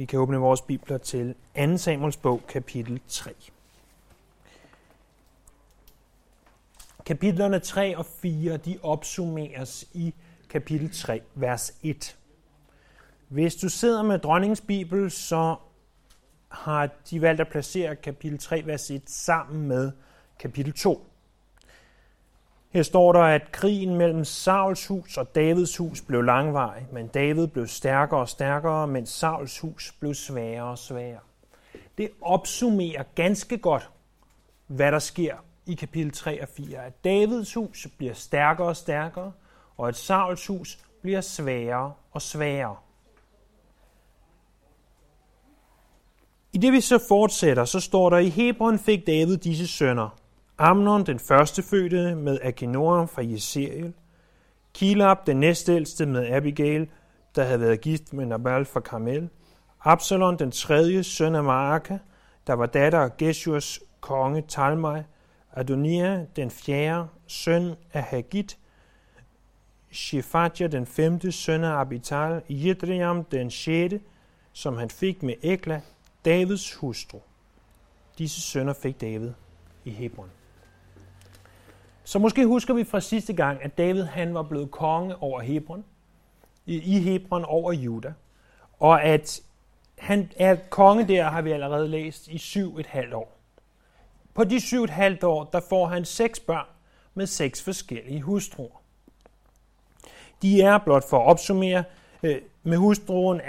Vi kan åbne vores bibler til 2. Samuels bog, kapitel 3. Kapitlerne 3 og 4, de opsummeres i kapitel 3, vers 1. Hvis du sidder med dronningens bibel, så har de valgt at placere kapitel 3, vers 1 sammen med kapitel 2. Her står der, at krigen mellem Sauls hus og Davids hus blev langvarig, men David blev stærkere og stærkere, mens Sauls hus blev sværere og sværere. Det opsummerer ganske godt, hvad der sker i kapitel 3 og 4. At Davids hus bliver stærkere og stærkere, og at Sauls hus bliver sværere og sværere. I det vi så fortsætter, så står der, i Hebron fik David disse sønner, Amnon, den første fødte med Akinoam fra Jeseriel, Kilab, den næstældste med Abigail, der havde været gift med Nabal fra Karmel, Absalon, den tredje søn af Maaka, der var datter af Geshurs konge Talmai, Adonia, den fjerde søn af Hagit, Shephatja, den femte søn af Abital, Yidriam, den sjette, som han fik med Ekla, Davids hustru. Disse sønner fik David i Hebron. Så måske husker vi fra sidste gang, at David han var blevet konge over Hebron, i Hebron over Juda, og at han er konge der, har vi allerede læst, i syv et halvt år. På de syv et halvt år, der får han seks børn med seks forskellige hustruer. De er, blot for at opsummere, øh, med hustruen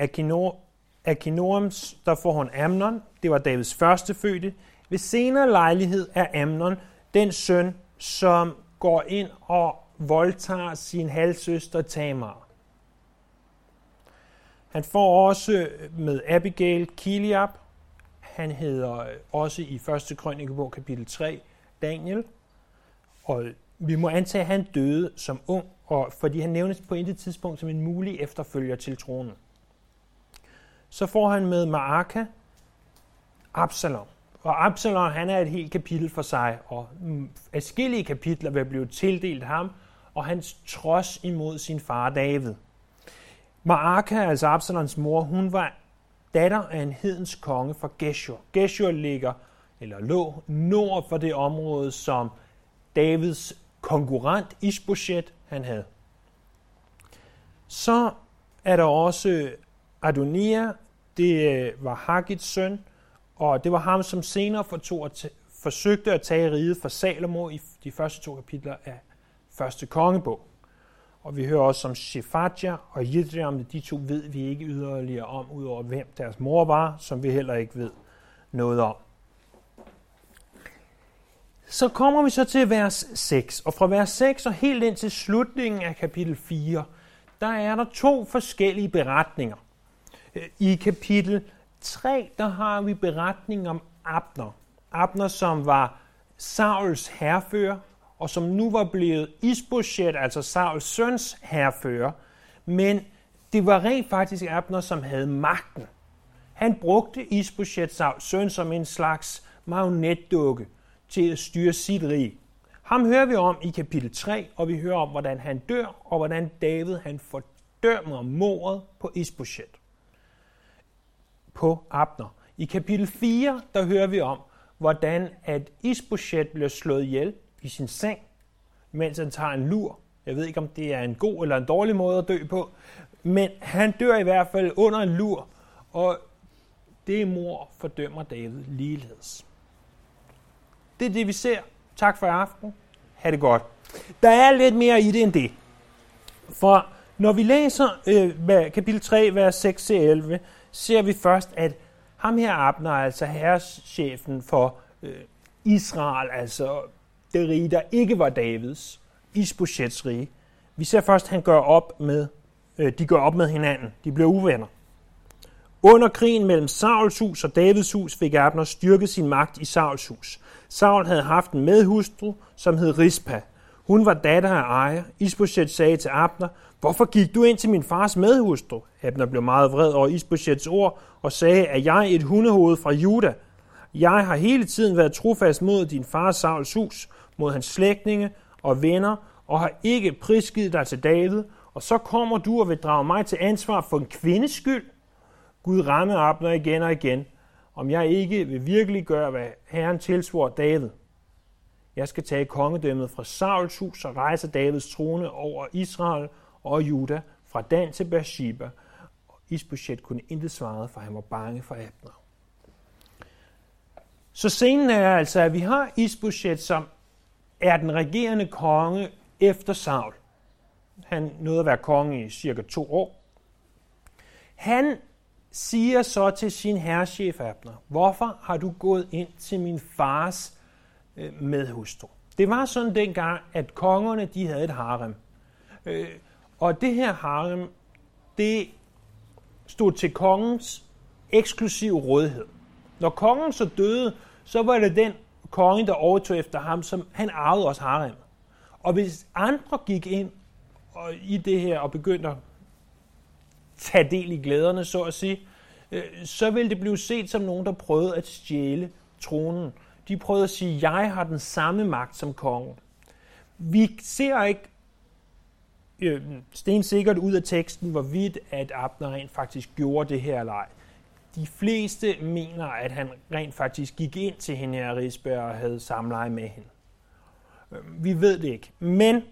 Akinoams, der får hun Amnon, det var Davids første fødte. Ved senere lejlighed er Amnon den søn, som går ind og voldtager sin halvsøster Tamar. Han får også med Abigail Kiliab, han hedder også i 1. krønikebog kapitel 3 Daniel, og vi må antage, at han døde som ung, og fordi han nævnes på intet tidspunkt som en mulig efterfølger til tronen. Så får han med Maaka Absalom. Og Absalom, han er et helt kapitel for sig, og mm, adskillige kapitler vil blive tildelt ham, og hans trods imod sin far David. Maaka, altså Absaloms mor, hun var datter af en hedens konge fra Geshur. Geshur ligger, eller lå, nord for det område, som Davids konkurrent Isbosjet han havde. Så er der også Adonia, det øh, var Hagits søn, og det var ham, som senere for at forsøgte at tage riget for Salomo i de første to kapitler af første kongebog. Og vi hører også om Shefatja og Yidriam, de to ved vi ikke yderligere om, udover hvem deres mor var, som vi heller ikke ved noget om. Så kommer vi så til vers 6, og fra vers 6 og helt ind til slutningen af kapitel 4, der er der to forskellige beretninger. Øh, I kapitel 3, der har vi beretningen om Abner. Abner, som var Sauls herfører, og som nu var blevet Isboshet, altså Sauls søns herfører. Men det var rent faktisk Abner, som havde magten. Han brugte Isboshet, Sauls søn, som en slags marionetdukke til at styre sit rige. Ham hører vi om i kapitel 3, og vi hører om, hvordan han dør, og hvordan David han fordømmer mordet på Isboshet på Abner. I kapitel 4, der hører vi om, hvordan at Isbosjet bliver slået ihjel i sin seng, mens han tager en lur. Jeg ved ikke, om det er en god eller en dårlig måde at dø på, men han dør i hvert fald under en lur, og det mor fordømmer David ligeledes. Det er det, vi ser. Tak for i aften. Ha' det godt. Der er lidt mere i det end det. For når vi læser øh, kapitel 3, vers 6-11, ser vi først, at ham her Abner, altså herreschefen for øh, Israel, altså det rige, der ikke var Davids, Isboshets rige. Vi ser først, at han gør op med, øh, de gør op med hinanden. De bliver uvenner. Under krigen mellem Sauls hus og Davids hus fik Abner styrket sin magt i Sauls hus. Saul havde haft en medhustru, som hed Rispa. Hun var datter af ejer. Isboshet sagde til Abner, Hvorfor gik du ind til min fars medhustru? Abner blev meget vred over Isboshets ord og sagde, at jeg er et hundehoved fra Juda. Jeg har hele tiden været trofast mod din fars Sauls hus, mod hans slægtninge og venner, og har ikke prisgivet dig til David, og så kommer du og vil drage mig til ansvar for en kvindes skyld. Gud ramme Abner igen og igen, om jeg ikke vil virkelig gøre, hvad Herren tilsvor David. Jeg skal tage kongedømmet fra Sauls hus og rejse Davids trone over Israel og Juda fra Dan til Beersheba. Og Isbosjet kunne intet svare, for han var bange for Abner. Så scenen er altså, at vi har Isbosjet, som er den regerende konge efter Saul. Han nåede at være konge i cirka to år. Han siger så til sin herrechef Abner, hvorfor har du gået ind til min fars øh, medhustru? Det var sådan dengang, at kongerne de havde et harem. Øh, og det her harem, det stod til kongens eksklusiv rådighed. Når kongen så døde, så var det den konge, der overtog efter ham, som han arvede også harem. Og hvis andre gik ind og i det her og begyndte at tage del i glæderne, så at sige, øh, så ville det blive set som nogen, der prøvede at stjæle tronen. De prøvede at sige, jeg har den samme magt som kongen. Vi ser ikke øh, stensikkert ud af teksten, hvorvidt at Abner rent faktisk gjorde det her eller ej. De fleste mener, at han rent faktisk gik ind til hende her Risberg og havde samleje med hende. Øh, vi ved det ikke. Men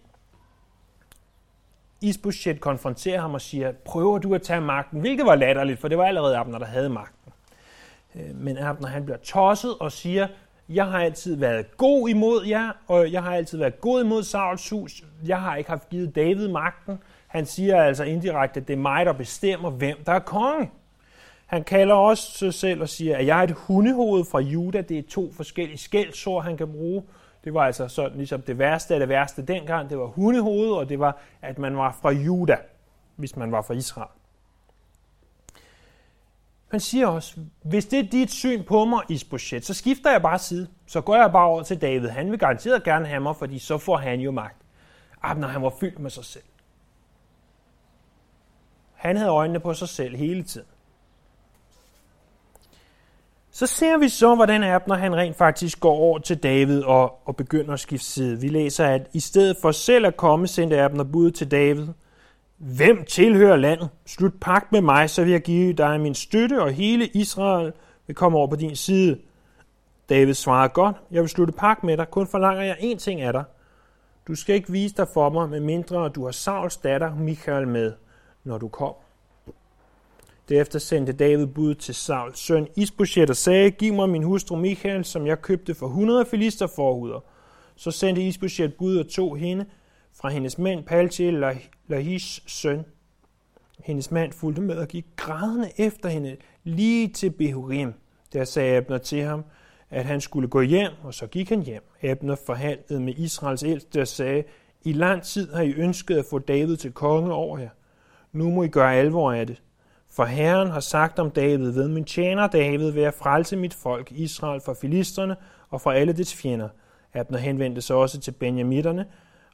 Isbosjet konfronterer ham og siger, prøver du at tage magten? Hvilket var latterligt, for det var allerede Abner, der havde magten. Øh, men Abner han bliver tosset og siger, jeg har altid været god imod jer, og jeg har altid været god imod Sauls hus. Jeg har ikke haft givet David magten. Han siger altså indirekte, at det er mig, der bestemmer, hvem der er konge. Han kalder også sig selv og siger, at jeg er et hundehoved fra Juda. Det er to forskellige skældsord, han kan bruge. Det var altså sådan ligesom det værste af det værste dengang. Det var hundehoved, og det var, at man var fra Juda, hvis man var fra Israel. Han siger også, hvis det er dit syn på mig, Isbosjet, så skifter jeg bare side. Så går jeg bare over til David. Han vil garanteret gerne have mig, fordi så får han jo magt. Ah, Abner, han var fyldt med sig selv. Han havde øjnene på sig selv hele tiden. Så ser vi så, hvordan Abner han rent faktisk går over til David og, og begynder at skifte side. Vi læser, at i stedet for selv at komme, sendte Abner bud til David. Hvem tilhører landet? Slut pagt med mig, så vil jeg give dig min støtte, og hele Israel vil komme over på din side. David svarede godt, jeg vil slutte pagt med dig, kun forlanger jeg én ting af dig. Du skal ikke vise dig for mig, medmindre du har Sauls datter Michael med, når du kommer. Derefter sendte David bud til Sauls søn Isbosjet og sagde, giv mig min hustru Michael, som jeg købte for 100 filister forhuder. Så sendte Isbosjet bud og tog hende fra hendes mænd Paltiel, Lahis søn. Hendes mand fulgte med og gik grædende efter hende lige til Behurim. Der sagde Abner til ham, at han skulle gå hjem, og så gik han hjem. Abner forhandlede med Israels ældste og sagde, i lang tid har I ønsket at få David til konge over jer. Nu må I gøre alvor af det. For Herren har sagt om David, ved min tjener David vil jeg frelse mit folk, Israel, fra filisterne og fra alle dets fjender. Abner henvendte sig også til Benjamitterne,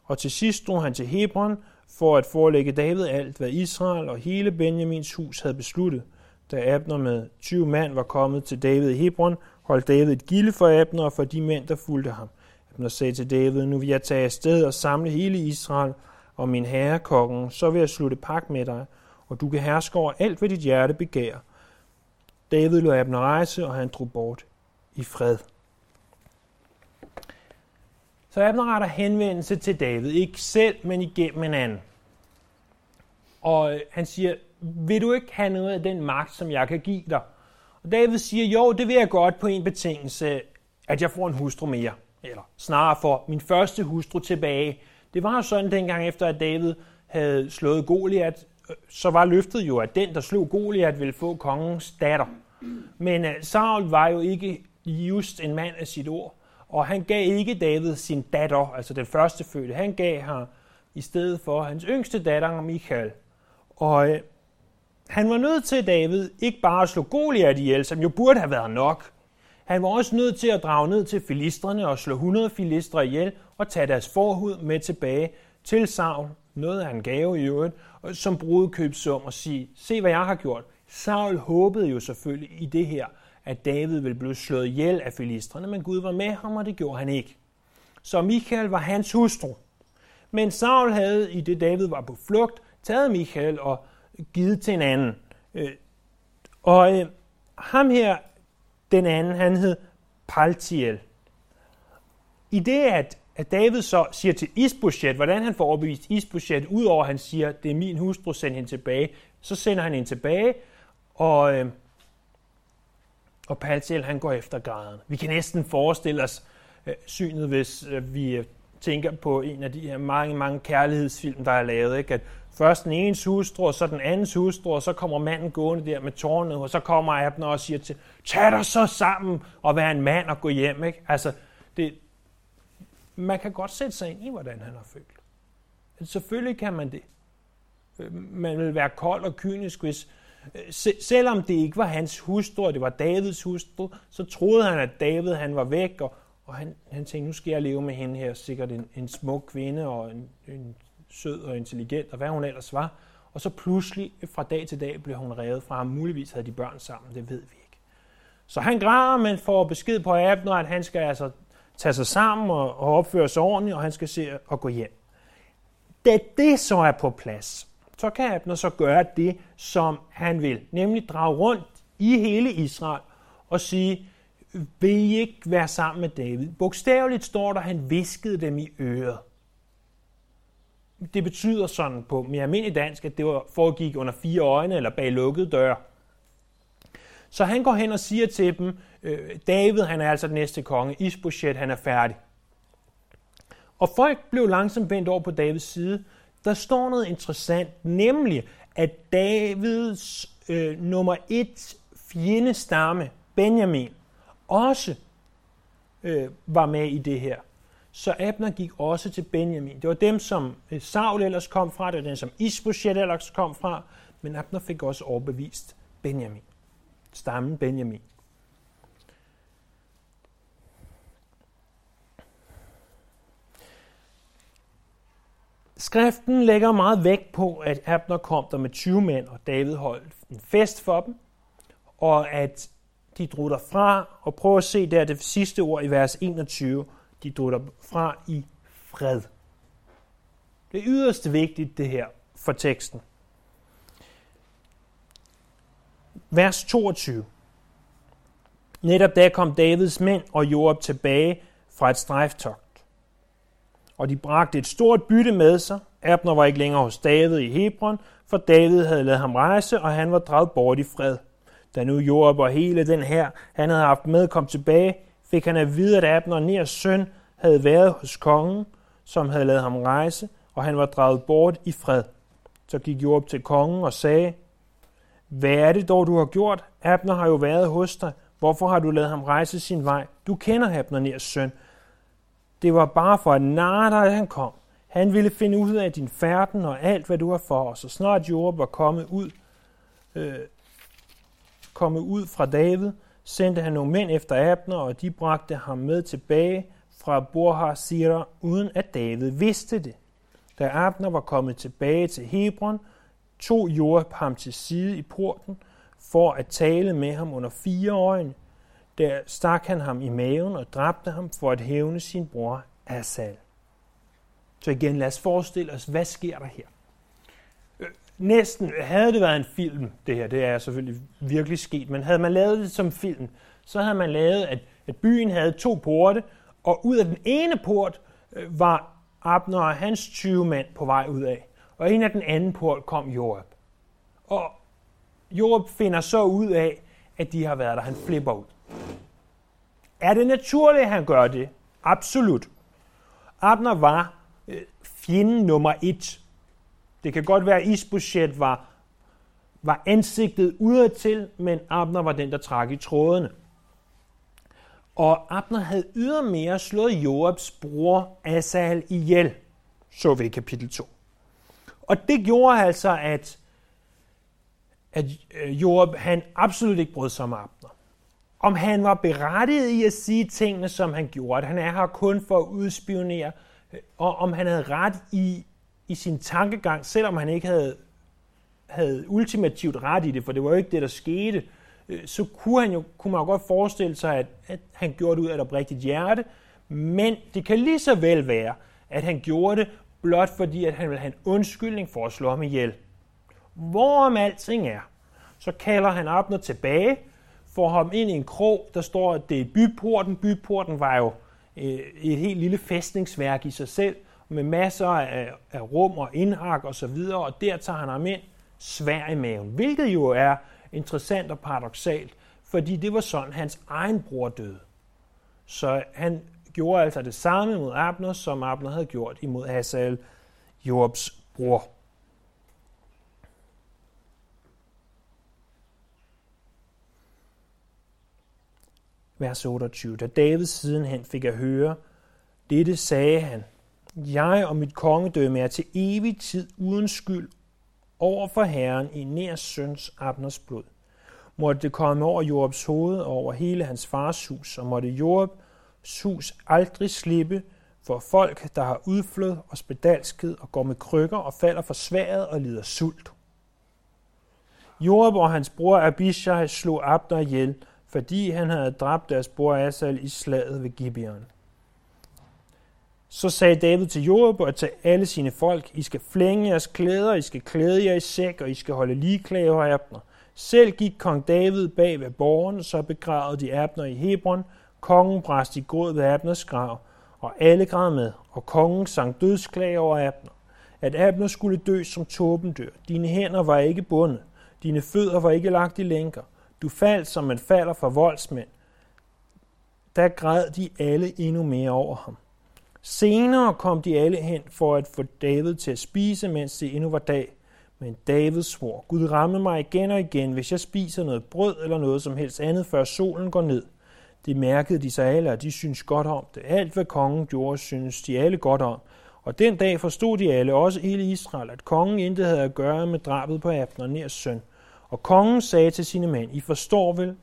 og til sidst drog han til Hebron for at forelægge David alt, hvad Israel og hele Benjamins hus havde besluttet. Da Abner med 20 mand var kommet til David i Hebron, holdt David et gilde for Abner og for de mænd, der fulgte ham. Abner sagde til David, nu vil jeg tage afsted og samle hele Israel, og min herre kongen, så vil jeg slutte pagt med dig, og du kan herske over alt, hvad dit hjerte begærer. David lod Abner rejse, og han drog bort i fred. Så Abner retter henvendelse til David, ikke selv, men igennem en anden. Og øh, han siger, vil du ikke have noget af den magt, som jeg kan give dig? Og David siger, jo, det vil jeg godt på en betingelse, at jeg får en hustru mere. Eller snarere får min første hustru tilbage. Det var jo sådan dengang efter, at David havde slået Goliat, øh, så var løftet jo, at den, der slog Goliat, ville få kongens datter. Men øh, Saul var jo ikke just en mand af sit ord, og han gav ikke David sin datter, altså den første fødte. Han gav ham i stedet for hans yngste datter, Michael. Og øh, han var nødt til, David, ikke bare at slå Goliat ihjel, som jo burde have været nok. Han var også nødt til at drage ned til filistrene og slå 100 filistre ihjel og tage deres forhud med tilbage til Saul noget af en gave i øvrigt, som brudekøbsum og sige, se hvad jeg har gjort. Saul håbede jo selvfølgelig i det her, at David ville blive slået ihjel af filistrene, men Gud var med ham, og det gjorde han ikke. Så Michael var hans hustru. Men Saul havde, i det David var på flugt, taget Michael og givet til en anden. Øh, Og øh, ham her, den anden, han hed Paltiel. I det, at, at David så siger til Isbosjet, hvordan han får overbevist Isbosjet, udover at han siger, det er min hustru, send hende tilbage, så sender han hende tilbage, og, øh, og Paltiel, han går efter graden. Vi kan næsten forestille os øh, synet, hvis øh, vi øh, tænker på en af de her mange, mange kærlighedsfilm, der er lavet, ikke? at først den enes hustru, og så den andens hustru, og så kommer manden gående der med tårnet, og så kommer Abner og siger til, tag dig så sammen og vær en mand og gå hjem. Ikke? Altså, det, man kan godt sætte sig ind i, hvordan han har følt. Selvfølgelig kan man det. Øh, man vil være kold og kynisk, hvis, Øh, selvom det ikke var hans hustru, og det var Davids hustru, så troede han, at David han var væk, og, og han, han tænkte, nu skal jeg leve med hende her, sikkert en, en smuk kvinde, og en, en sød og intelligent, og hvad hun ellers var. Og så pludselig fra dag til dag blev hun revet fra ham. Muligvis havde de børn sammen, det ved vi ikke. Så han græder, men får besked på Abner, at han skal altså tage sig sammen og, og opføre sig ordentligt, og han skal se at gå hjem. Da det så er på plads, så kan Abner så gøre det, som han vil, nemlig drage rundt i hele Israel og sige, vil I ikke være sammen med David? Bogstaveligt står der, at han viskede dem i øret det betyder sådan på mere almindelig dansk, at det var, foregik under fire øjne eller bag lukkede døre. Så han går hen og siger til dem, øh, David han er altså den næste konge, Isbosjet han er færdig. Og folk blev langsomt vendt over på Davids side. Der står noget interessant, nemlig at Davids øh, nummer et fjendestamme, Benjamin, også øh, var med i det her. Så Abner gik også til Benjamin. Det var dem, som øh, Saul ellers kom fra, det var dem, som Isbosjet ellers kom fra, men Abner fik også overbevist Benjamin. Stammen Benjamin. Skriften lægger meget vægt på, at Abner kom der med 20 mænd, og David holdt en fest for dem, og at de drog derfra, og prøv at se der det sidste ord i vers 21, de drog fra i fred. Det er yderst vigtigt, det her, for teksten. Vers 22. Netop da kom Davids mænd og Joab tilbage fra et strejftog. Og de bragte et stort bytte med sig. Abner var ikke længere hos David i Hebron, for David havde lavet ham rejse, og han var draget bort i fred. Da nu Joab og hele den her, han havde haft med, kom tilbage, fik han at vide, at Abner, Ners søn, havde været hos kongen, som havde lavet ham rejse, og han var draget bort i fred. Så gik Joab til kongen og sagde, Hvad er det dog, du har gjort? Abner har jo været hos dig. Hvorfor har du lavet ham rejse sin vej? Du kender Abner Ners søn. Det var bare for at narre dig, at han kom. Han ville finde ud af din færden og alt, hvad du har for. Og så snart Job var kommet ud, øh, kommet ud fra David, sendte han nogle mænd efter Abner, og de bragte ham med tilbage fra Borhar Sira, uden at David vidste det. Da Abner var kommet tilbage til Hebron, tog Joab ham til side i porten for at tale med ham under fire øjne. Der stak han ham i maven og dræbte ham for at hævne sin bror Asal. Så igen, lad os forestille os, hvad sker der her? Øh, næsten, havde det været en film, det her, det er selvfølgelig virkelig sket, men havde man lavet det som film, så havde man lavet, at, at byen havde to porte, og ud af den ene port øh, var Abner og hans 20 mænd på vej ud af. Og ind af den anden port kom Joab. Og Joab finder så ud af, at de har været der. Han flipper ud. Er det naturligt, at han gør det? Absolut. Abner var øh, fjenden nummer et. Det kan godt være, at Isbosjet var, var ansigtet udadtil, men Abner var den, der trak i trådene. Og Abner havde ydermere slået Joabs bror Asal ihjel, så vi i kapitel 2. Og det gjorde altså, at, at øh, Joab han absolut ikke brød sig om Abner. Om han var berettiget i at sige tingene, som han gjorde, at han er her kun for at udspionere, øh, og om han havde ret i, i sin tankegang, selvom han ikke havde, havde ultimativt ret i det, for det var jo ikke det, der skete, øh, så kunne, han jo, kunne man jo godt forestille sig, at, at han gjorde det ud af et oprigtigt hjerte, men det kan lige så vel være, at han gjorde det blot fordi, at han ville have en undskyldning for at slå ham ihjel. Hvorom alting er, Så kalder han Abner tilbage, får ham ind i en krog, der står, at det er byporten. Byporten var jo øh, et helt lille fæstningsværk i sig selv, med masser af, af rum og indhak og så videre, og der tager han ham ind svær i maven, hvilket jo er interessant og paradoxalt, fordi det var sådan, hans egen bror døde. Så han gjorde altså det samme mod Abner, som Abner havde gjort imod Hazael, Jobs bror. Vers 28. Da David sidenhen fik at høre, dette sagde han, jeg og mit kongedømme er til evig tid uden skyld over for Herren i Ners søns Abners blod. Måtte det komme over Jorobs hoved og over hele hans fars hus, og måtte Jobs hus aldrig slippe for folk, der har udflød og spedalskhed og går med krykker og falder for sværet og lider sult. Jorab og hans bror Abishai slog Abner ihjel, fordi han havde dræbt deres bror Asal i slaget ved Gibeon. Så sagde David til Joab og til alle sine folk, I skal flænge jeres klæder, I skal klæde jer i sæk, og I skal holde ligeklæde og Abner. Selv gik kong David bag ved borgen, så begravede de Abner i Hebron. Kongen bræst i gråd ved Abners grav, og alle græd med, og kongen sang dødsklage over Abner. At Abner skulle dø som tåben dør. Dine hænder var ikke bundet, dine fødder var ikke lagt i lænker. Du faldt, som man falder for voldsmænd. Der græd de alle endnu mere over ham. Senere kom de alle hen for at få David til at spise, mens det endnu var dag. Men David svor, Gud ramme mig igen og igen, hvis jeg spiser noget brød eller noget som helst andet, før solen går ned. Det mærkede de sig alle, og de synes godt om det. Alt hvad kongen gjorde, synes de alle godt om. Og den dag forstod de alle, også hele Israel, at kongen intet havde at gøre med drabet på Abner, Ners søn. Og kongen sagde til sine mænd, I forstår vel,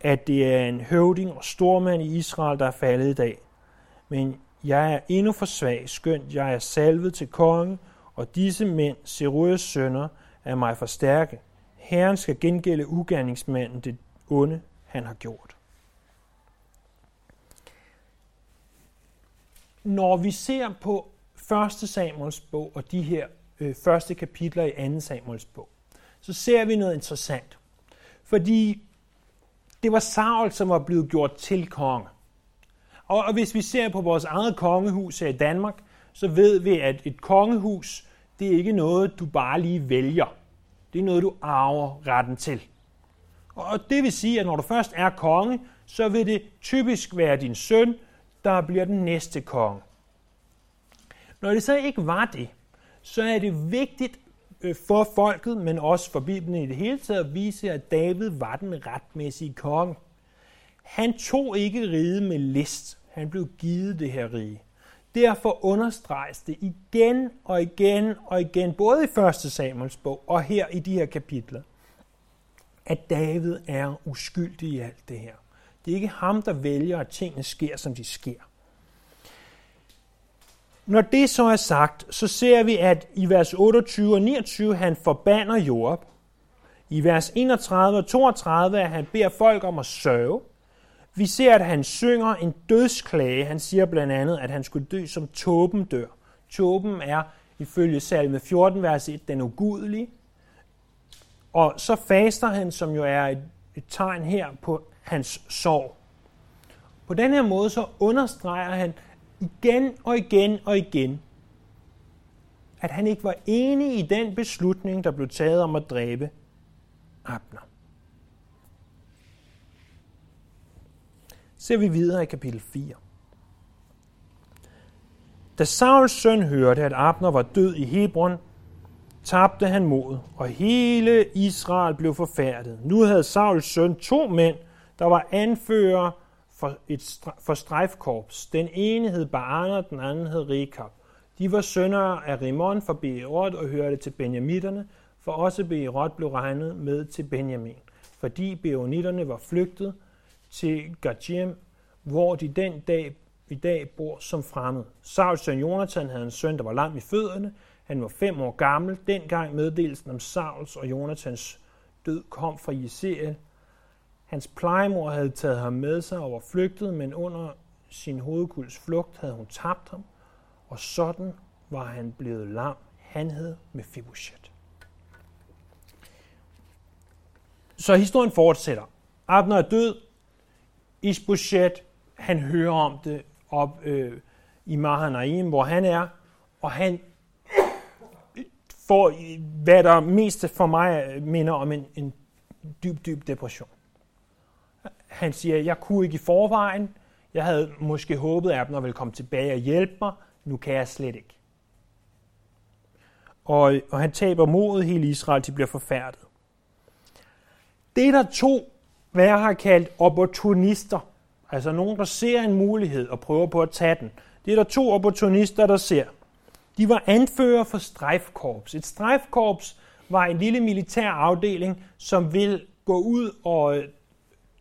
at det er en høvding og stormand i Israel, der er faldet i dag. Men jeg er endnu for svag, skønt jeg er salvet til konge, og disse mænd, Seruas sønner, er mig for stærke. Herren skal gengælde ugerningsmanden det onde, han har gjort. Når vi ser på 1. Samuels bog og de her øh, første kapitler i 2. Samuels bog, så ser vi noget interessant. Fordi det var Saul, som var blevet gjort til konge. Og, og hvis vi ser på vores eget kongehus her i Danmark, så ved vi, at et kongehus, det er ikke noget, du bare lige vælger. Det er noget, du arver retten til. Og det vil sige, at når du først er konge, så vil det typisk være din søn, der bliver den næste konge. Når det så ikke var det, så er det vigtigt Øh, for folket, men også for Bibelen i det hele taget, at vise, at David var den retmæssige konge. Han tog ikke rige med list. Han blev givet det her rige. Derfor understreges det igen og igen og igen, både i 1. Samuels bog og her i de her kapitler, at David er uskyldig i alt det her. Det er ikke ham, der vælger, at tingene sker, som de sker. Når det så er sagt, så ser vi, at i vers 28 og 29, han forbander Joab. I vers 31 og 32, at han beder folk om at sørge. Vi ser, at han synger en dødsklage. Han siger blandt andet, at han skulle dø som tåben dør. Tåben er ifølge salme 14, vers 1, den ugudelige. Og så faster han, som jo er et, et tegn her på hans sorg. På den her måde så understreger han igen og igen og igen, at han ikke var enig i den beslutning, der blev taget om at dræbe Abner. ser vi videre i kapitel 4. Da Sauls søn hørte, at Abner var død i Hebron, tabte han mod, og hele Israel blev forfærdet. Nu havde Sauls søn to mænd, der var anfører for, et, for strejfkorps. Den ene hed Baana, den anden hed Rekab. De var sønner af Rimon fra Beerot og hørte til Benjamitterne, for også Beerot blev regnet med til Benjamin, fordi Beonitterne var flygtet til Gajem, hvor de den dag i dag bor som fremmed. Sauls søn Jonathan havde en søn, der var lam i fødderne. Han var fem år gammel. Dengang meddelelsen om Sauls og Jonathans død kom fra Jeseel. Hans plejemor havde taget ham med sig og var flygtet, men under sin hovedkuls flugt havde hun tabt ham, og sådan var han blevet lam. Han hed Mephibosheth. Så historien fortsætter. Abner er død. Isboshet, han hører om det op øh, i Mahanaim, hvor han er, og han får, hvad der mest for mig minder om en, en dyb, dyb depression. Han siger, jeg kunne ikke i forvejen, jeg havde måske håbet, at Abner ville komme tilbage og hjælpe mig, nu kan jeg slet ikke. Og, og han taber modet, hele Israel, de bliver forfærdet. Det er der to, hvad jeg har kaldt opportunister, altså nogen, der ser en mulighed og prøver på at tage den. Det er der to opportunister, der ser. De var anfører for strejfkorps. Et strejfkorps var en lille militær afdeling, som vil gå ud og øh,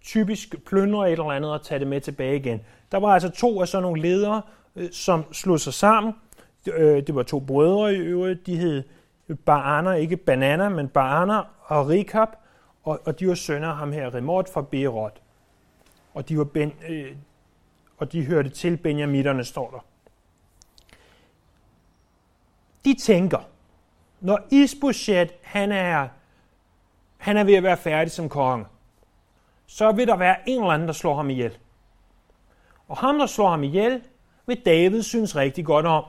typisk plyndre et eller andet og tage det med tilbage igen. Der var altså to af sådan nogle ledere, øh, som slog sig sammen. Det øh, var to brødre i øvrigt. De hed Barana, ikke Banana, men Barana og Rikab. Og, de var sønner af ham her, Remort fra Berot. Og de, var ben, øh, og de hørte til Benjamitterne, står der de tænker, når Isbosjet, han er, han er ved at være færdig som konge, så vil der være en eller anden, der slår ham ihjel. Og ham, der slår ham ihjel, vil David synes rigtig godt om.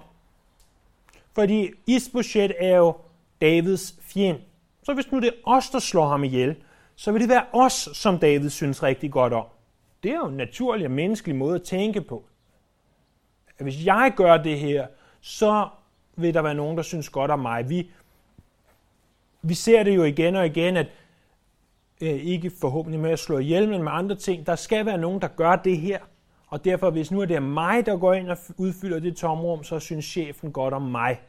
Fordi Isbosjet er jo Davids fjend. Så hvis nu det er os, der slår ham ihjel, så vil det være os, som David synes rigtig godt om. Det er jo en naturlig og menneskelig måde at tænke på. Hvis jeg gør det her, så vil der være nogen, der synes godt om mig. Vi, vi ser det jo igen og igen, at Øh, ikke forhåbentlig med at slå ihjel, men med andre ting, der skal være nogen, der gør det her. Og derfor, hvis nu er det mig, der går ind og udfylder det tomrum, så synes chefen godt om mig.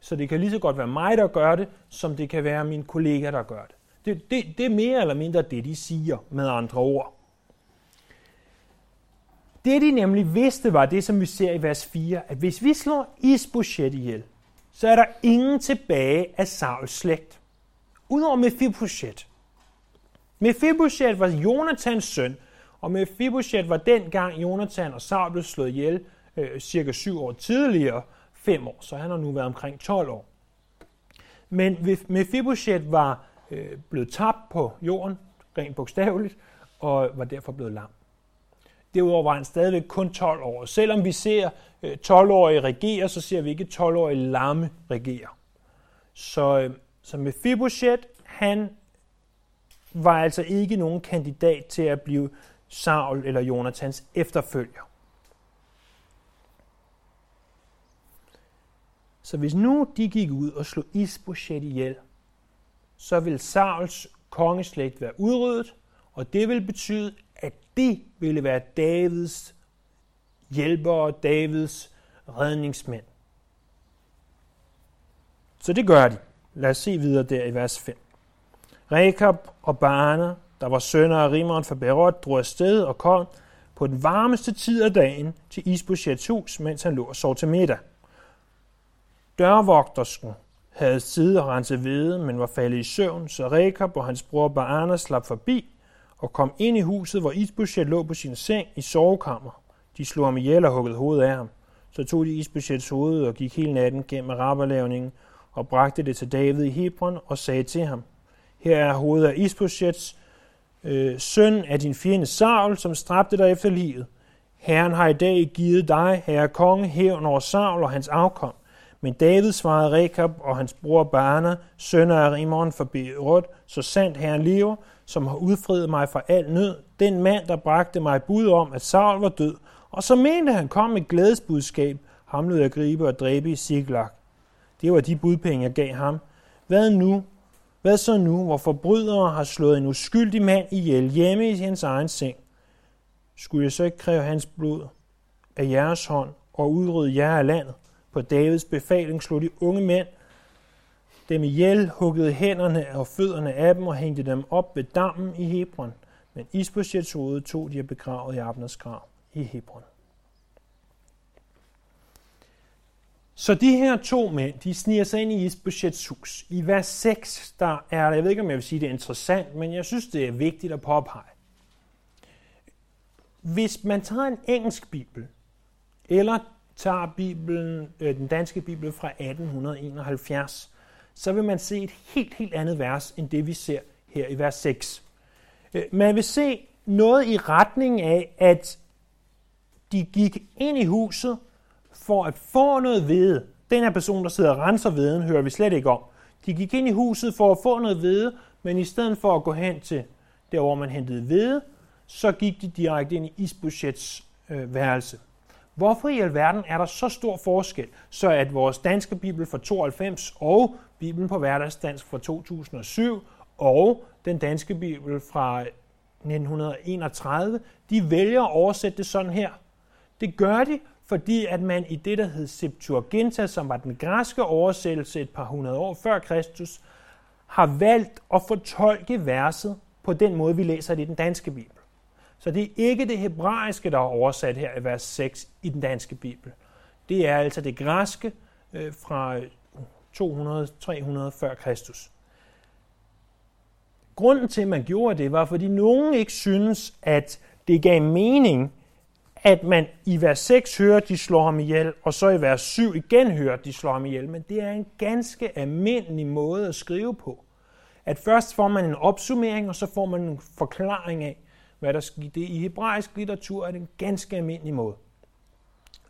Så det kan lige så godt være mig, der gør det, som det kan være min kollega, der gør det. Det, det, det er mere eller mindre det, de siger med andre ord. Det de nemlig vidste var det, som vi ser i vers 4, at hvis vi slår Isbosjet ihjel, så er der ingen tilbage af Sauls slægt. Udover Mephibosheth. Mephibosheth var Jonathans søn, og Mephibosheth var dengang Jonathan og Saul blev slået ihjel øh, cirka syv år tidligere, fem år, så han har nu været omkring 12 år. Men Mephibosheth var øh, blevet tabt på jorden, rent bogstaveligt, og var derfor blevet lam. Derudover var han stadigvæk kun 12 år. Selvom vi ser øh, 12-årige regere, så ser vi ikke 12-årige lamme regere. Så, øh, så Mephibosheth, han var altså ikke nogen kandidat til at blive Saul eller Jonathans efterfølger. Så hvis nu de gik ud og slog Isbosjet ihjel, så vil Sauls kongeslægt være udryddet, og det vil betyde, at det ville være Davids hjælpere, Davids redningsmænd. Så det gør de. Lad os se videre der i vers 5. Rekab og Barne, der var sønner af Rimeren fra Berot, drog afsted og kom på den varmeste tid af dagen til Isboshets hus, mens han lå og sov til middag. Dørvogtersken havde siddet og renset hvede, men var faldet i søvn, så Rekab og hans bror Baana slap forbi og kom ind i huset, hvor Isbosjet lå på sin seng i sovekammer. De slog ham ihjel og huggede hovedet af ham. Så tog de Isbosjets hoved og gik hele natten gennem raberlavningen og bragte det til David i Hebron og sagde til ham, her er hovedet af Isbosjets øh, søn af din fjende Saul, som stræbte dig efter livet. Herren har i dag givet dig, herre konge, hævn over Saul og hans afkom. Men David svarede Rekab og hans bror Barna, sønner af Rimon for Beirut, så sandt herren lever, som har udfriet mig fra al nød, den mand, der bragte mig bud om, at Saul var død, og så mente han kom med glædesbudskab, ham lød jeg gribe og dræbe i Siglag. Det var de budpenge, jeg gav ham. Hvad nu? Hvad så nu, hvor forbrydere har slået en uskyldig mand ihjel hjemme i hans egen seng? Skulle jeg så ikke kræve hans blod af jeres hånd og udrydde jer af landet? På Davids befaling slog de unge mænd dem ihjel, huggede hænderne og fødderne af dem og hængte dem op ved dammen i Hebron. Men Isbosjets hoved tog de og begravet i Abners grav i Hebron. Så de her to mænd, de sniger sig ind i Isbosjets hus. I vers 6, der er der, jeg ved ikke om jeg vil sige, det er interessant, men jeg synes, det er vigtigt at påpege. Hvis man tager en engelsk bibel, eller tager Bibelen, øh, den danske bibel fra 1871, så vil man se et helt, helt andet vers, end det vi ser her i vers 6. Øh, man vil se noget i retning af, at de gik ind i huset for at få noget hvede. Den her person, der sidder og renser veden, hører vi slet ikke om. De gik ind i huset for at få noget hvede, men i stedet for at gå hen til der, hvor man hentede hvede, så gik de direkte ind i Isboshets øh, værelse. Hvorfor i alverden er der så stor forskel, så at vores danske bibel fra 92 og Bibelen på hverdagsdansk fra 2007 og den danske bibel fra 1931, de vælger at oversætte det sådan her. Det gør de, fordi at man i det, der hed Septuaginta, som var den græske oversættelse et par hundrede år før Kristus, har valgt at fortolke verset på den måde, vi læser det i den danske bibel. Så det er ikke det hebraiske, der er oversat her i vers 6 i den danske bibel. Det er altså det græske øh, fra 200-300 før Kristus. Grunden til, at man gjorde det, var, fordi nogen ikke synes, at det gav mening, at man i vers 6 hører, at de slår ham ihjel, og så i vers 7 igen hører, at de slår ham ihjel. Men det er en ganske almindelig måde at skrive på. At først får man en opsummering, og så får man en forklaring af, hvad der skete. I hebraisk litteratur er det en ganske almindelig måde.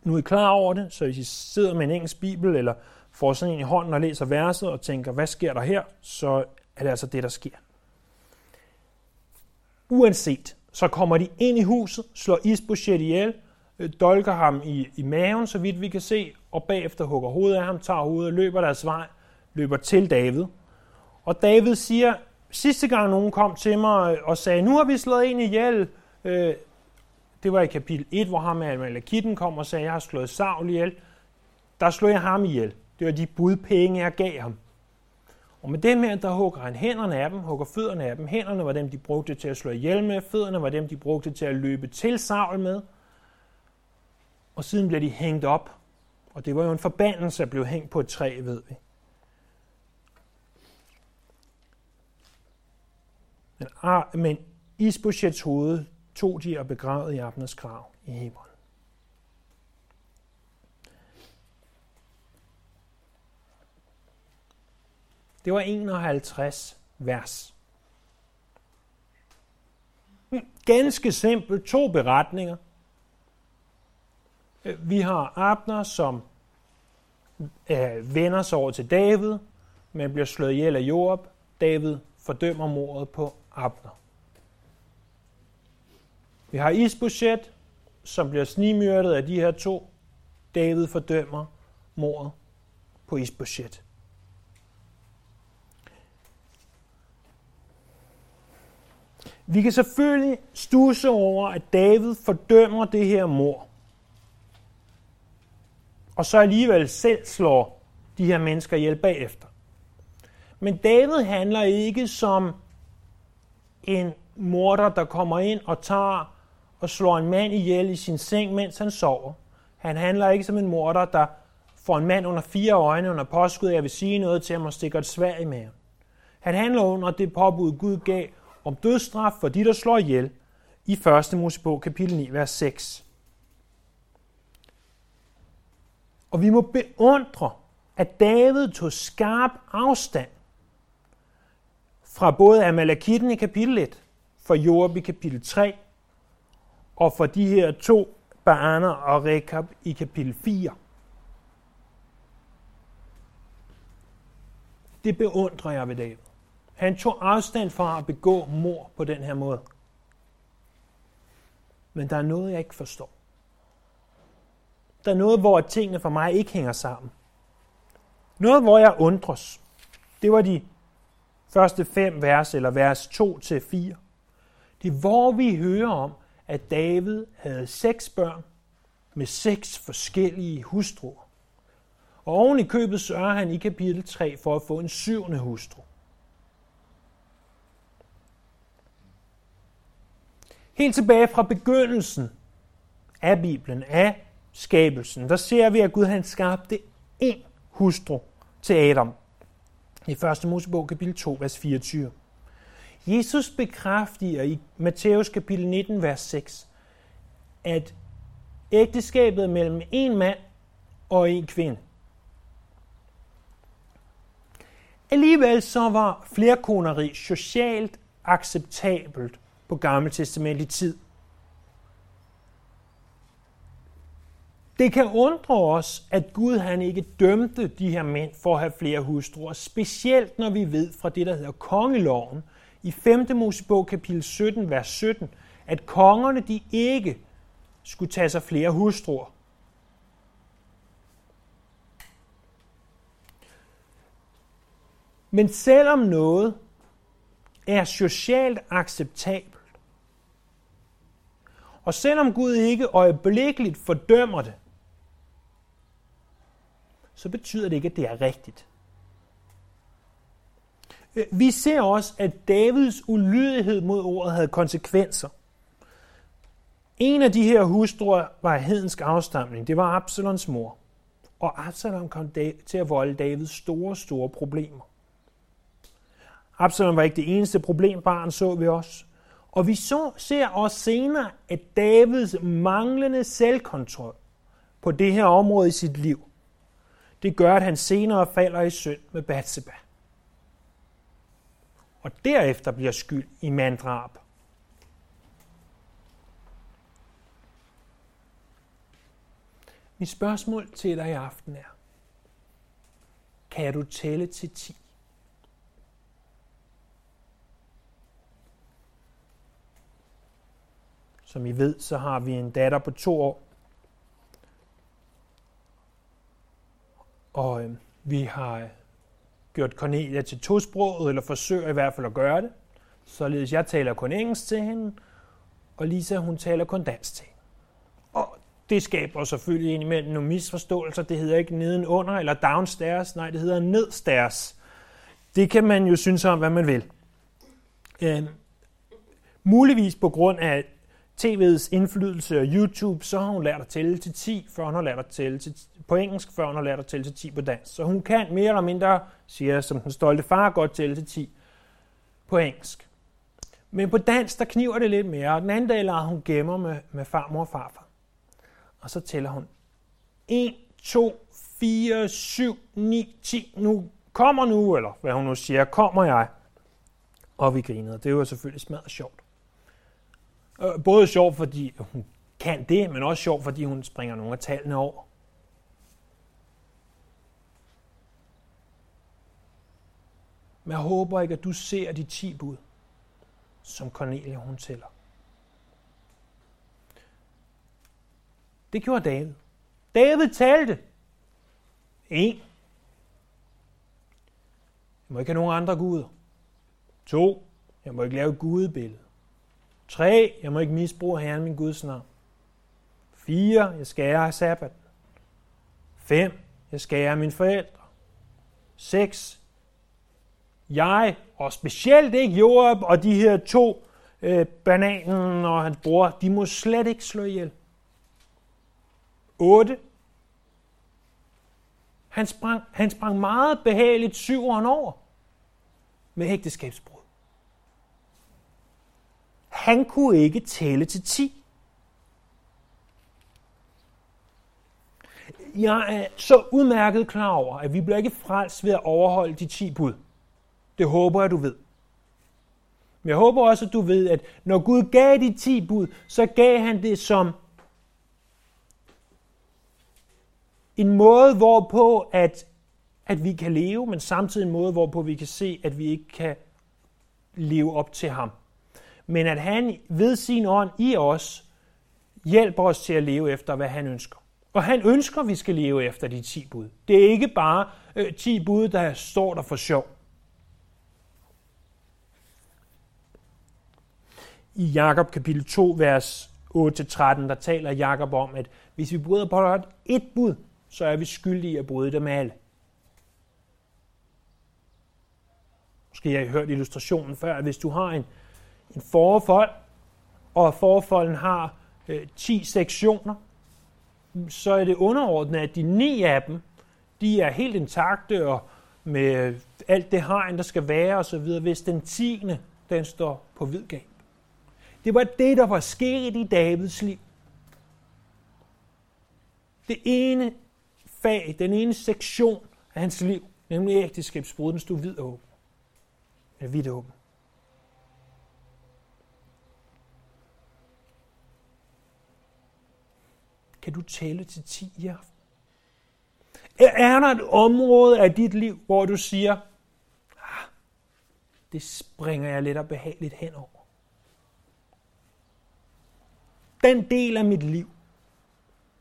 Nu er I klar over det, så hvis I sidder med en engelsk bibel, eller får sådan en i hånden og læser verset og tænker, hvad sker der her, så er det altså det, der sker. Uanset, så kommer de ind i huset, slår Isbosjet ihjel, øh, dolker ham i, i maven, så vidt vi kan se, og bagefter hugger hovedet af ham, tager hovedet og løber deres vej, løber til David. Og David siger, sidste gang nogen kom til mig øh, og sagde, nu har vi slået en ihjel, øh, det var i kapitel 1, hvor ham med Malakitten kom og sagde, jeg har slået Saul ihjel. Der slog jeg ham ihjel. Det var de budpenge, jeg gav ham. Og med dem her, der hugger han hænderne af dem, hugger fødderne af dem. Hænderne var dem, de brugte til at slå ihjel med. Fødderne var dem, de brugte til at løbe til savl med. Og siden blev de hængt op. Og det var jo en forbandelse at blive hængt på et træ, ved vi. Men, ah, men Isboshets hoved tog de og begravede i Abners grav i Hebron. Det var 51 vers. Hmm, ganske simpelt to beretninger. Øh, vi har Abner, som øh, vender sig over til David, men bliver slået ihjel af Joab. David fordømmer mordet på Abner. Vi har Isbosjet, som bliver snimyrdet af de her to. David fordømmer mordet på Isbosjet. Vi kan selvfølgelig stusse over, at David fordømmer det her mor. Og så alligevel selv slår de her mennesker ihjel bagefter. Men David handler ikke som en morder, der kommer ind og tager og slår en mand ihjel i sin seng, mens han sover. Han handler ikke som en morder, der får en mand under fire øjne under påskud, jeg vil sige noget til ham og stikker et svær i maven. Han handler under det påbud, Gud gav om dødsstraf for de, der slår ihjel, i 1. Mosebog kapitel 9, vers 6. Og vi må beundre, at David tog skarp afstand fra både Amalekitten i kapitel 1, for Joab i kapitel 3, og for de her to Baaner og Rekab i kapitel 4. Det beundrer jeg ved David. Han tog afstand fra at begå mor på den her måde. Men der er noget, jeg ikke forstår. Der er noget, hvor tingene for mig ikke hænger sammen. Noget, hvor jeg undres. Det var de første fem vers, eller vers 2 til 4. Det er, hvor vi hører om, at David havde seks børn med seks forskellige hustruer. Og oven i købet sørger han i kapitel 3 for at få en syvende hustru. Helt tilbage fra begyndelsen af Bibelen, af skabelsen, der ser vi, at Gud han skabte en hustru til Adam. I 1. Mosebog kapitel 2, vers 24. Jesus bekræfter i Matthæus kapitel 19, vers 6, at ægteskabet mellem en mand og en kvinde. Alligevel så var flerkoneri socialt acceptabelt på gammeltestamentlig tid. Det kan undre os, at Gud han ikke dømte de her mænd for at have flere hustruer, specielt når vi ved fra det, der hedder kongeloven, i 5. Mosebog kapitel 17, vers 17, at kongerne de ikke skulle tage sig flere hustruer. Men selvom noget er socialt acceptabelt, og selvom Gud ikke øjeblikkeligt fordømmer det, så betyder det ikke, at det er rigtigt. Øh, vi ser også, at Davids ulydighed mod ordet havde konsekvenser. En af de her hustruer var hedensk afstamning. Det var Absalons mor. Og Absalom kom til at volde David store, store problemer. Absalom var ikke det eneste problembarn, så vi også. Og vi så, ser også senere, at Davids manglende selvkontrol på det her område i sit liv, det gør, at han senere falder i synd med Bathsheba. Og derefter bliver skyld i manddrab. Mit spørgsmål til dig i aften er, kan du tælle til 10? Som I ved, så har vi en datter på to år. Og øh, vi har gjort Cornelia til tosproget, eller forsøger i hvert fald at gøre det. Således jeg taler kun engelsk til hende, og Lisa hun taler kun dansk til hende. Og det skaber selvfølgelig indimellem nogle misforståelser. Det hedder ikke nedenunder eller downstairs, nej, det hedder nedstairs. Det kan man jo synes om, hvad man vil. Øh, muligvis på grund af TV's indflydelse og YouTube, så har hun lært at tælle til 10, før hun har lært at tælle til, på engelsk, før hun har lært at tælle til 10 på dansk. Så hun kan mere eller mindre, siger som den stolte far, godt tælle til 10 på engelsk. Men på dansk, der kniver det lidt mere, og den anden dag lader hun gemmer med, med farmor og farfar. Og så tæller hun 1, 2, 4, 7, 9, 10, nu kommer nu, eller hvad hun nu siger, kommer jeg. Og vi grinede. Det var selvfølgelig smadret sjovt. Øh, både sjov, fordi hun kan det, men også sjov, fordi hun springer nogle af tallene over. Men jeg håber ikke, at du ser de 10 bud, som Cornelia hun tæller. Det gjorde David. David talte. En. Jeg må ikke have nogen andre guder. To. Jeg må ikke lave gudebillede. 3. Jeg må ikke misbruge Herren min Guds navn. 4. Jeg skal ære sabbat. 5. Jeg skal ære mine forældre. 6. Jeg, og specielt ikke Joab og de her to, øh, bananen og hans bror, de må slet ikke slå ihjel. 8. Han sprang, han sprang meget behageligt syveren over med ægteskabsbrud han kunne ikke tælle til 10. Jeg er så udmærket klar over, at vi bliver ikke frelst ved at overholde de 10 bud. Det håber jeg, du ved. Men jeg håber også, at du ved, at når Gud gav de 10 bud, så gav han det som en måde, hvorpå at, at vi kan leve, men samtidig en måde, hvorpå vi kan se, at vi ikke kan leve op til ham men at han ved sin ånd i os hjælper os til at leve efter, hvad han ønsker. Og han ønsker, at vi skal leve efter de 10 bud. Det er ikke bare øh, 10 bud, der står der for sjov. I Jakob kapitel 2, vers 8-13, der taler Jakob om, at hvis vi bryder på et bud, så er vi skyldige at bryde dem alle. Måske har I hørt illustrationen før, at hvis du har en, en forfold, og forfolden har øh, 10 sektioner, mm, så er det underordnet, at de ni af dem, de er helt intakte og med øh, alt det hegn, der skal være osv., hvis den tiende, den står på hvid gab. Det var det, der var sket i Davids liv. Det ene fag, den ene sektion af hans liv, nemlig ægteskabsbruden, stod vid åben. Vidt åben. Kan du tælle til 10 i aften? Er der et område af dit liv, hvor du siger, ah, det springer jeg lidt og behageligt henover? Den del af mit liv,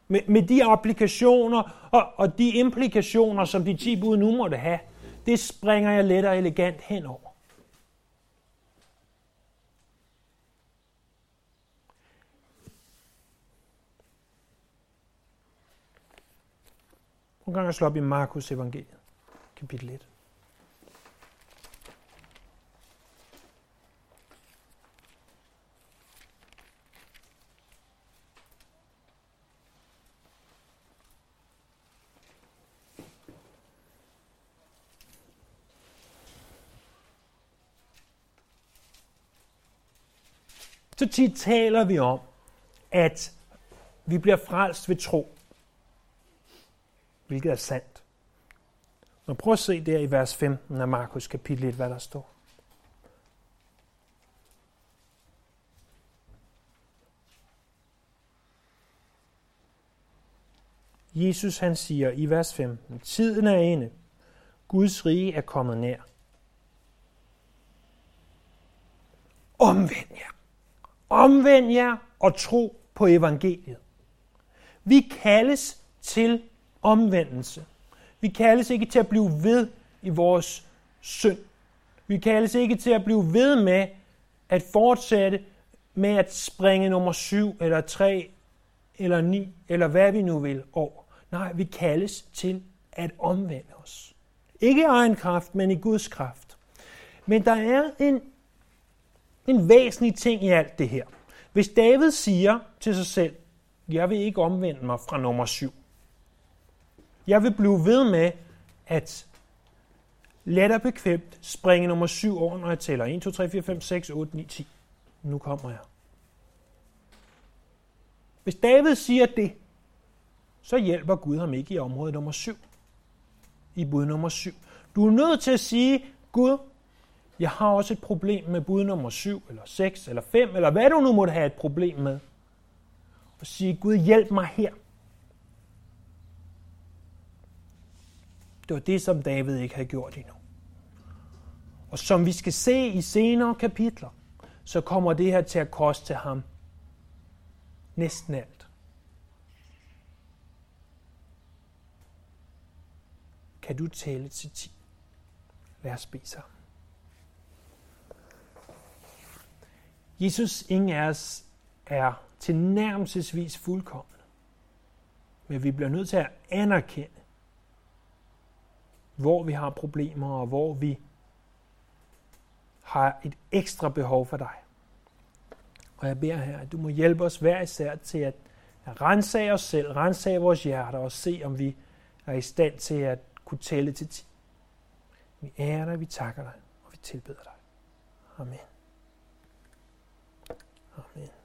med, med de applikationer og, og de implikationer, som de 10 bud nu måtte have, det springer jeg let og elegant henover. Nogle gange slå op i Markus evangeliet, kapitel 1. Så tit taler vi om, at vi bliver frelst ved tro hvilket er sandt. Men prøv at se der i vers 15 af Markus kapitel 1, hvad der står. Jesus han siger i vers 15, tiden er inde, Guds rige er kommet nær. Omvend jer. Omvend jer og tro på evangeliet. Vi kaldes til omvendelse. Vi kaldes ikke til at blive ved i vores synd. Vi kaldes ikke til at blive ved med at fortsætte med at springe nummer 7 eller 3 eller 9 eller hvad vi nu vil over. Nej, vi kaldes til at omvende os. Ikke i egen kraft, men i Guds kraft. Men der er en, en væsentlig ting i alt det her. Hvis David siger til sig selv, jeg vil ikke omvende mig fra nummer 7, jeg vil blive ved med at let og bekvemt springe nummer 7 over, når jeg tæller. 1, 2, 3, 4, 5, 6, 8, 9, 10. Nu kommer jeg. Hvis David siger det, så hjælper Gud ham ikke i område nummer 7. I bud nummer 7. Du er nødt til at sige, Gud, jeg har også et problem med bud nummer 7, eller 6, eller 5, eller hvad du nu måtte have et problem med. Og sige, Gud, hjælp mig her. Det var det, som David ikke havde gjort endnu. Og som vi skal se i senere kapitler, så kommer det her til at koste ham næsten alt. Kan du tælle til 10? Lad os bede sammen. Jesus, ingen af os er tilnærmelsesvis fuldkommen. Men vi bliver nødt til at anerkende, hvor vi har problemer, og hvor vi har et ekstra behov for dig. Og jeg beder her, at du må hjælpe os hver især til at rense os selv, rense vores hjerter og se, om vi er i stand til at kunne tælle til 10. Vi ærer dig, vi takker dig, og vi tilbeder dig. Amen. Amen.